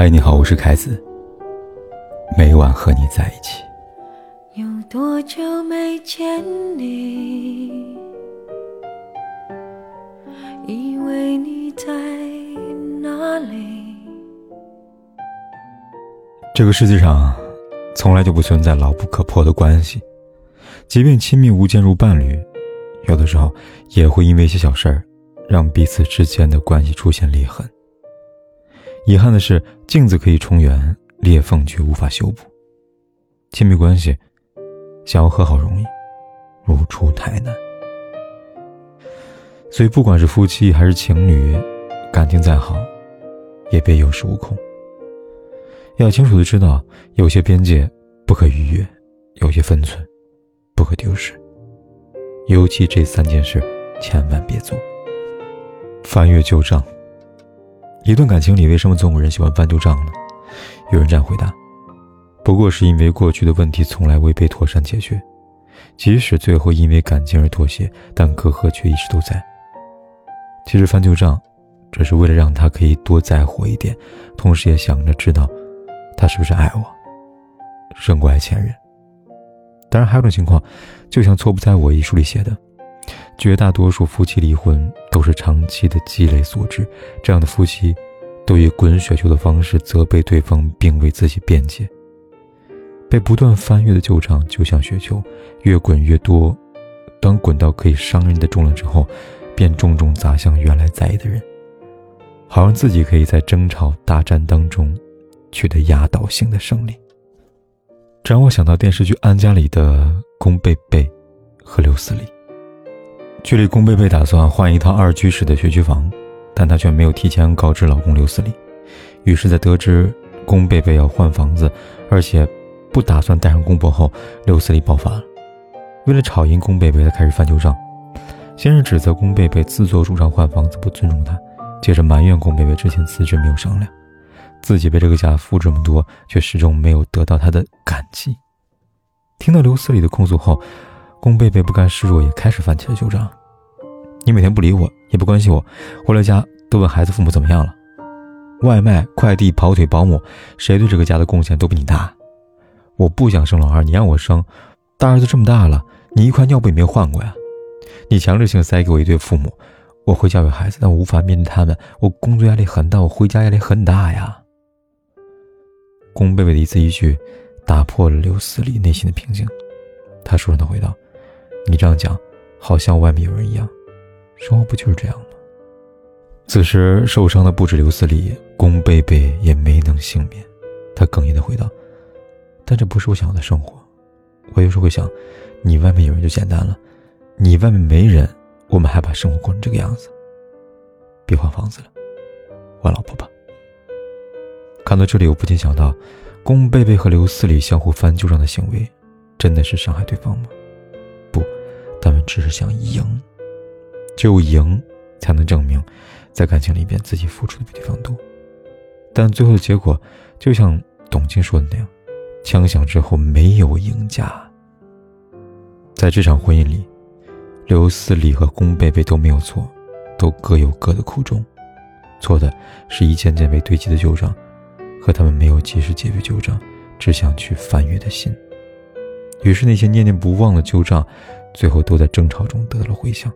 嗨，你好，我是凯子。每晚和你在一起。有多久没见你？以为你在哪里？这个世界上，从来就不存在牢不可破的关系。即便亲密无间如伴侣，有的时候也会因为一些小事儿，让彼此之间的关系出现裂痕。遗憾的是，镜子可以重圆，裂缝却无法修补。亲密关系想要和好容易，如初太难。所以，不管是夫妻还是情侣，感情再好，也别有恃无恐。要清楚的知道，有些边界不可逾越，有些分寸不可丢失。尤其这三件事，千万别做。翻阅旧账。一段感情里，为什么总有人喜欢翻旧账呢？有人这样回答：不过是因为过去的问题从来未被妥善解决，即使最后因为感情而妥协，但隔阂却一直都在。其实翻旧账，只是为了让他可以多在乎一点，同时也想着知道他是不是爱我，胜过爱前任。当然，还有种情况，就像《错不在我》一书里写的。绝大多数夫妻离婚都是长期的积累所致。这样的夫妻，都以滚雪球的方式责备对方，并为自己辩解。被不断翻阅的旧账就像雪球，越滚越多。当滚到可以伤人的重量之后，便重重砸向原来在意的人，好让自己可以在争吵大战当中取得压倒性的胜利。这让我想到电视剧《安家》里的宫贝贝和刘思礼。剧里，宫贝贝打算换一套二居室的学区房，但她却没有提前告知老公刘思礼。于是，在得知宫贝贝要换房子，而且不打算带上公婆后，刘思礼爆发了。为了吵赢宫贝贝，他开始翻旧账，先是指责宫贝贝自作主张换房子不尊重他，接着埋怨宫贝贝之前辞职没有商量，自己被这个家付这么多，却始终没有得到他的感激。听到刘思礼的控诉后，宫贝贝不甘示弱，也开始翻起了旧账。你每天不理我，也不关心我，回了家都问孩子父母怎么样了。外卖、快递、跑腿、保姆，谁对这个家的贡献都比你大。我不想生老二，你让我生，大儿子这么大了，你一块尿布也没换过呀。你强制性塞给我一对父母，我会教育孩子，但我无法面对他们。我工作压力很大，我回家压力很大呀。宫贝贝的一字一句，打破了刘思礼内心的平静。他说着的回道。你这样讲，好像外面有人一样，生活不就是这样吗？此时受伤的不止刘思礼，宫贝贝也没能幸免。他哽咽的回道：“但这不是我想要的生活。我有时候会想，你外面有人就简单了，你外面没人，我们还把生活过成这个样子。别换房子了，换老婆吧。”看到这里，我不禁想到，宫贝贝和刘思礼相互翻旧账的行为，真的是伤害对方吗？不他们只是想赢，只有赢，才能证明，在感情里边自己付出的比对方多。但最后的结果，就像董卿说的那样，枪响之后没有赢家。在这场婚姻里，刘思礼和宫贝贝都没有错，都各有各的苦衷。错的是一件件被堆积的旧账，和他们没有及时解决旧账，只想去翻阅的心。于是那些念念不忘的旧账。最后都在争吵中得到了回响，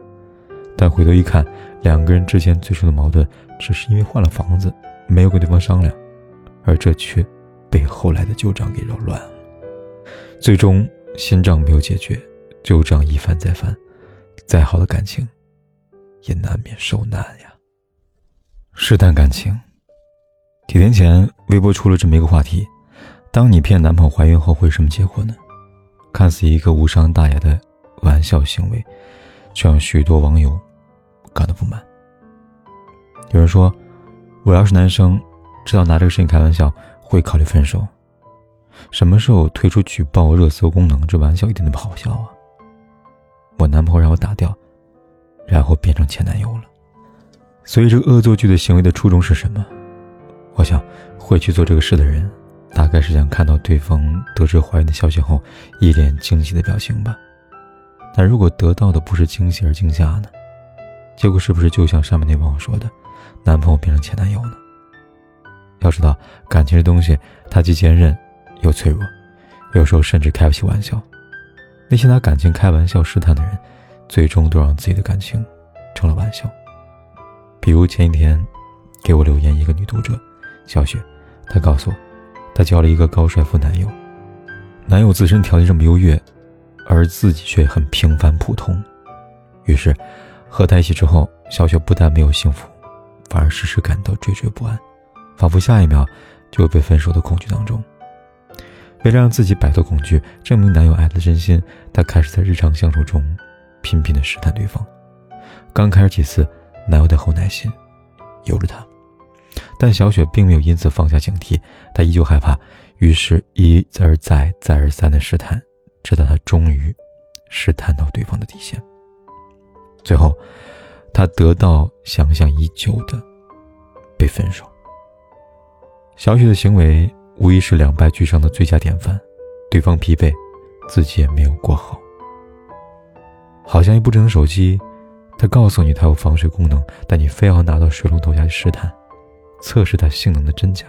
但回头一看，两个人之间最初的矛盾，只是因为换了房子，没有跟对方商量，而这却被后来的旧账给扰乱了。最终，新账没有解决，旧账一翻再翻，再好的感情，也难免受难呀。试探感情，几天前，微博出了这么一个话题：当你骗男朋友怀孕后，会什么结果呢？看似一个无伤大雅的。玩笑行为，却让许多网友感到不满。有人说：“我要是男生，知道拿这个事情开玩笑，会考虑分手。什么时候推出举报热搜功能？这玩笑一点都不好笑啊！我男朋友让我打掉，然后变成前男友了。所以，这个恶作剧的行为的初衷是什么？我想，会去做这个事的人，大概是想看到对方得知怀孕的消息后，一脸惊喜的表情吧。”但如果得到的不是惊喜而惊吓呢？结果是不是就像上面那网友说的，男朋友变成前男友呢？要知道，感情这东西，它既坚韧又脆弱，有时候甚至开不起玩笑。那些拿感情开玩笑试探的人，最终都让自己的感情成了玩笑。比如前几天给我留言一个女读者小雪，她告诉我，她交了一个高帅富男友，男友自身条件这么优越，而自己却很平凡普通。于是，和他一起之后，小雪不但没有幸福，反而时时感到惴惴不安。仿佛下一秒就会被分手的恐惧当中。为了让自己摆脱恐惧，证明男友爱的真心，她开始在日常相处中频频的试探对方。刚开始几次，男友的后耐心由着他，但小雪并没有因此放下警惕，她依旧害怕，于是一而再、再而三的试探，直到她终于试探到对方的底线。最后，她得到想象已久的被分手。小雪的行为无疑是两败俱伤的最佳典范，对方疲惫，自己也没有过好。好像一部智能手机，它告诉你它有防水功能，但你非要拿到水龙头下去试探，测试它性能的真假。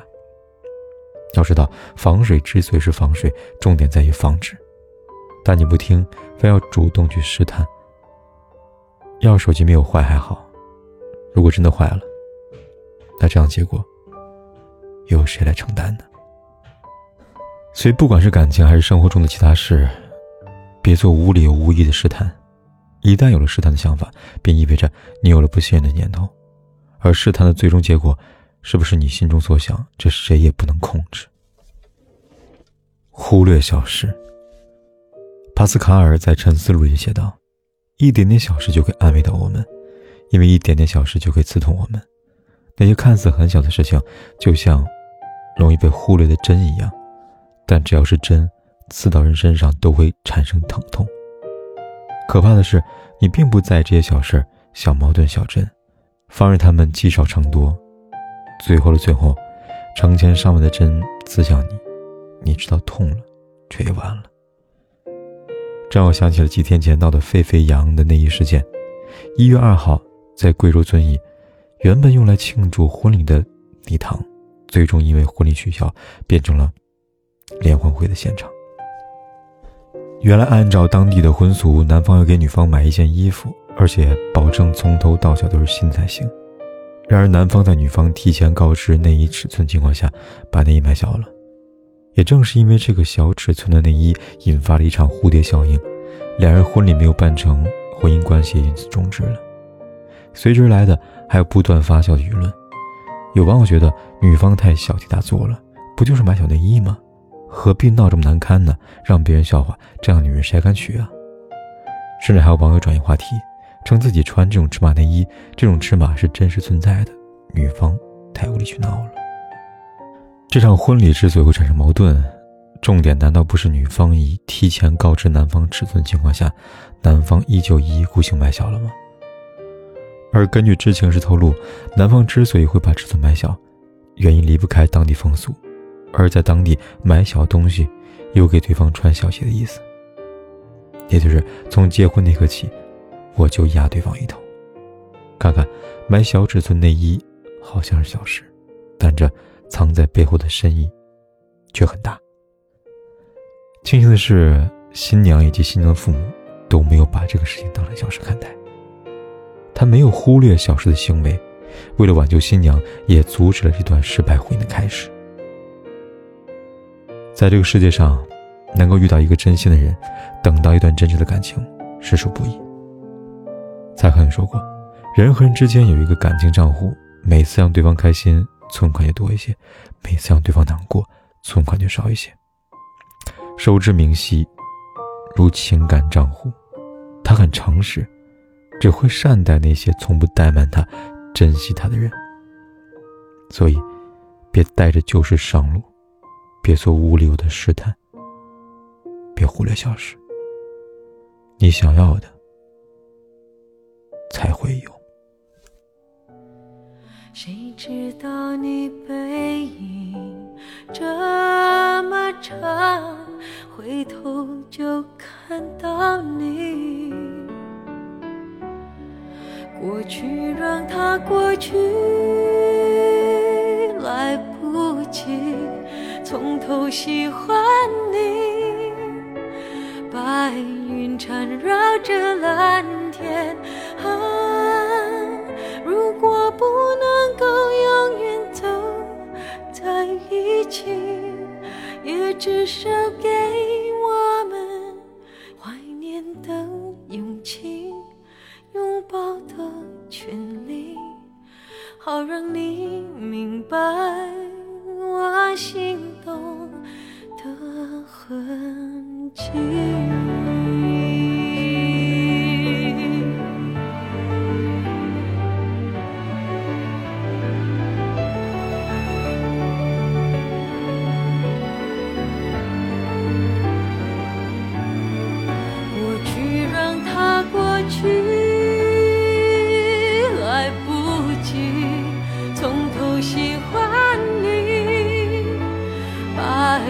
要知道，防水之所以是防水，重点在于防止，但你不听，非要主动去试探。要手机没有坏还好，如果真的坏了，那这样结果。又有谁来承担呢？所以，不管是感情还是生活中的其他事，别做无理又无义的试探。一旦有了试探的想法，便意味着你有了不信任的念头。而试探的最终结果，是不是你心中所想，这谁也不能控制。忽略小事。帕斯卡尔在《沉思录》里写道：“一点点小事就可以安慰到我们，因为一点点小事就可以刺痛我们。那些看似很小的事情，就像……”容易被忽略的针一样，但只要是针，刺到人身上都会产生疼痛。可怕的是，你并不在意这些小事、小矛盾、小针，放任他们积少成多，最后的最后，成千上万的针刺向你，你知道痛了，却也晚了。这让我想起了几天前闹得沸沸扬扬的内衣事件。一月二号，在贵州遵义，原本用来庆祝婚礼的礼堂。最终因为婚礼取消，变成了联欢会的现场。原来按照当地的婚俗，男方要给女方买一件衣服，而且保证从头到脚都是新才行。然而男方在女方提前告知内衣尺寸情况下，把内衣买小了。也正是因为这个小尺寸的内衣，引发了一场蝴蝶效应，两人婚礼没有办成，婚姻关系也因此终止了。随之而来的还有不断发酵的舆论。有网友觉得女方太小题大做了，不就是买小内衣吗？何必闹这么难堪呢？让别人笑话，这样女人谁还敢娶啊？甚至还有网友转移话题，称自己穿这种尺码内衣，这种尺码是真实存在的，女方太无理取闹了。这场婚礼之所以会产生矛盾，重点难道不是女方已提前告知男方尺寸情况下，男方依旧一意孤行买小了吗？而根据知情人士透露，男方之所以会把尺寸买小，原因离不开当地风俗，而在当地买小东西，有给对方穿小鞋的意思。也就是从结婚那刻起，我就压对方一头。看看买小尺寸内衣好像是小事，但这藏在背后的深意，却很大。庆幸的是，新娘以及新娘的父母都没有把这个事情当成小事看待。他没有忽略小事的行为，为了挽救新娘，也阻止了这段失败婚姻的开始。在这个世界上，能够遇到一个真心的人，等到一段真挚的感情，实属不易。蔡康永说过，人和人之间有一个感情账户，每次让对方开心，存款就多一些；每次让对方难过，存款就少一些。收支明细，如情感账户，他很诚实。只会善待那些从不怠慢他、珍惜他的人。所以，别带着旧事上路，别做无理由的试探，别忽略小事。你想要的，才会有。谁知道你背影这么长，回头就看到你。过去让它过去，来不及从头喜欢你。白云缠绕着蓝天，啊，如果不也至少给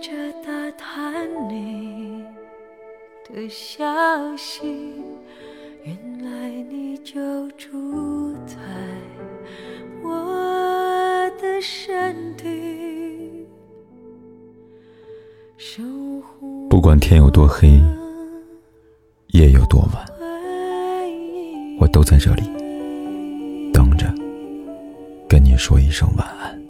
着打探你的消息，原来你就住在我的身体。不管天有多黑，夜有多晚，我都在这里等着，跟你说一声晚安。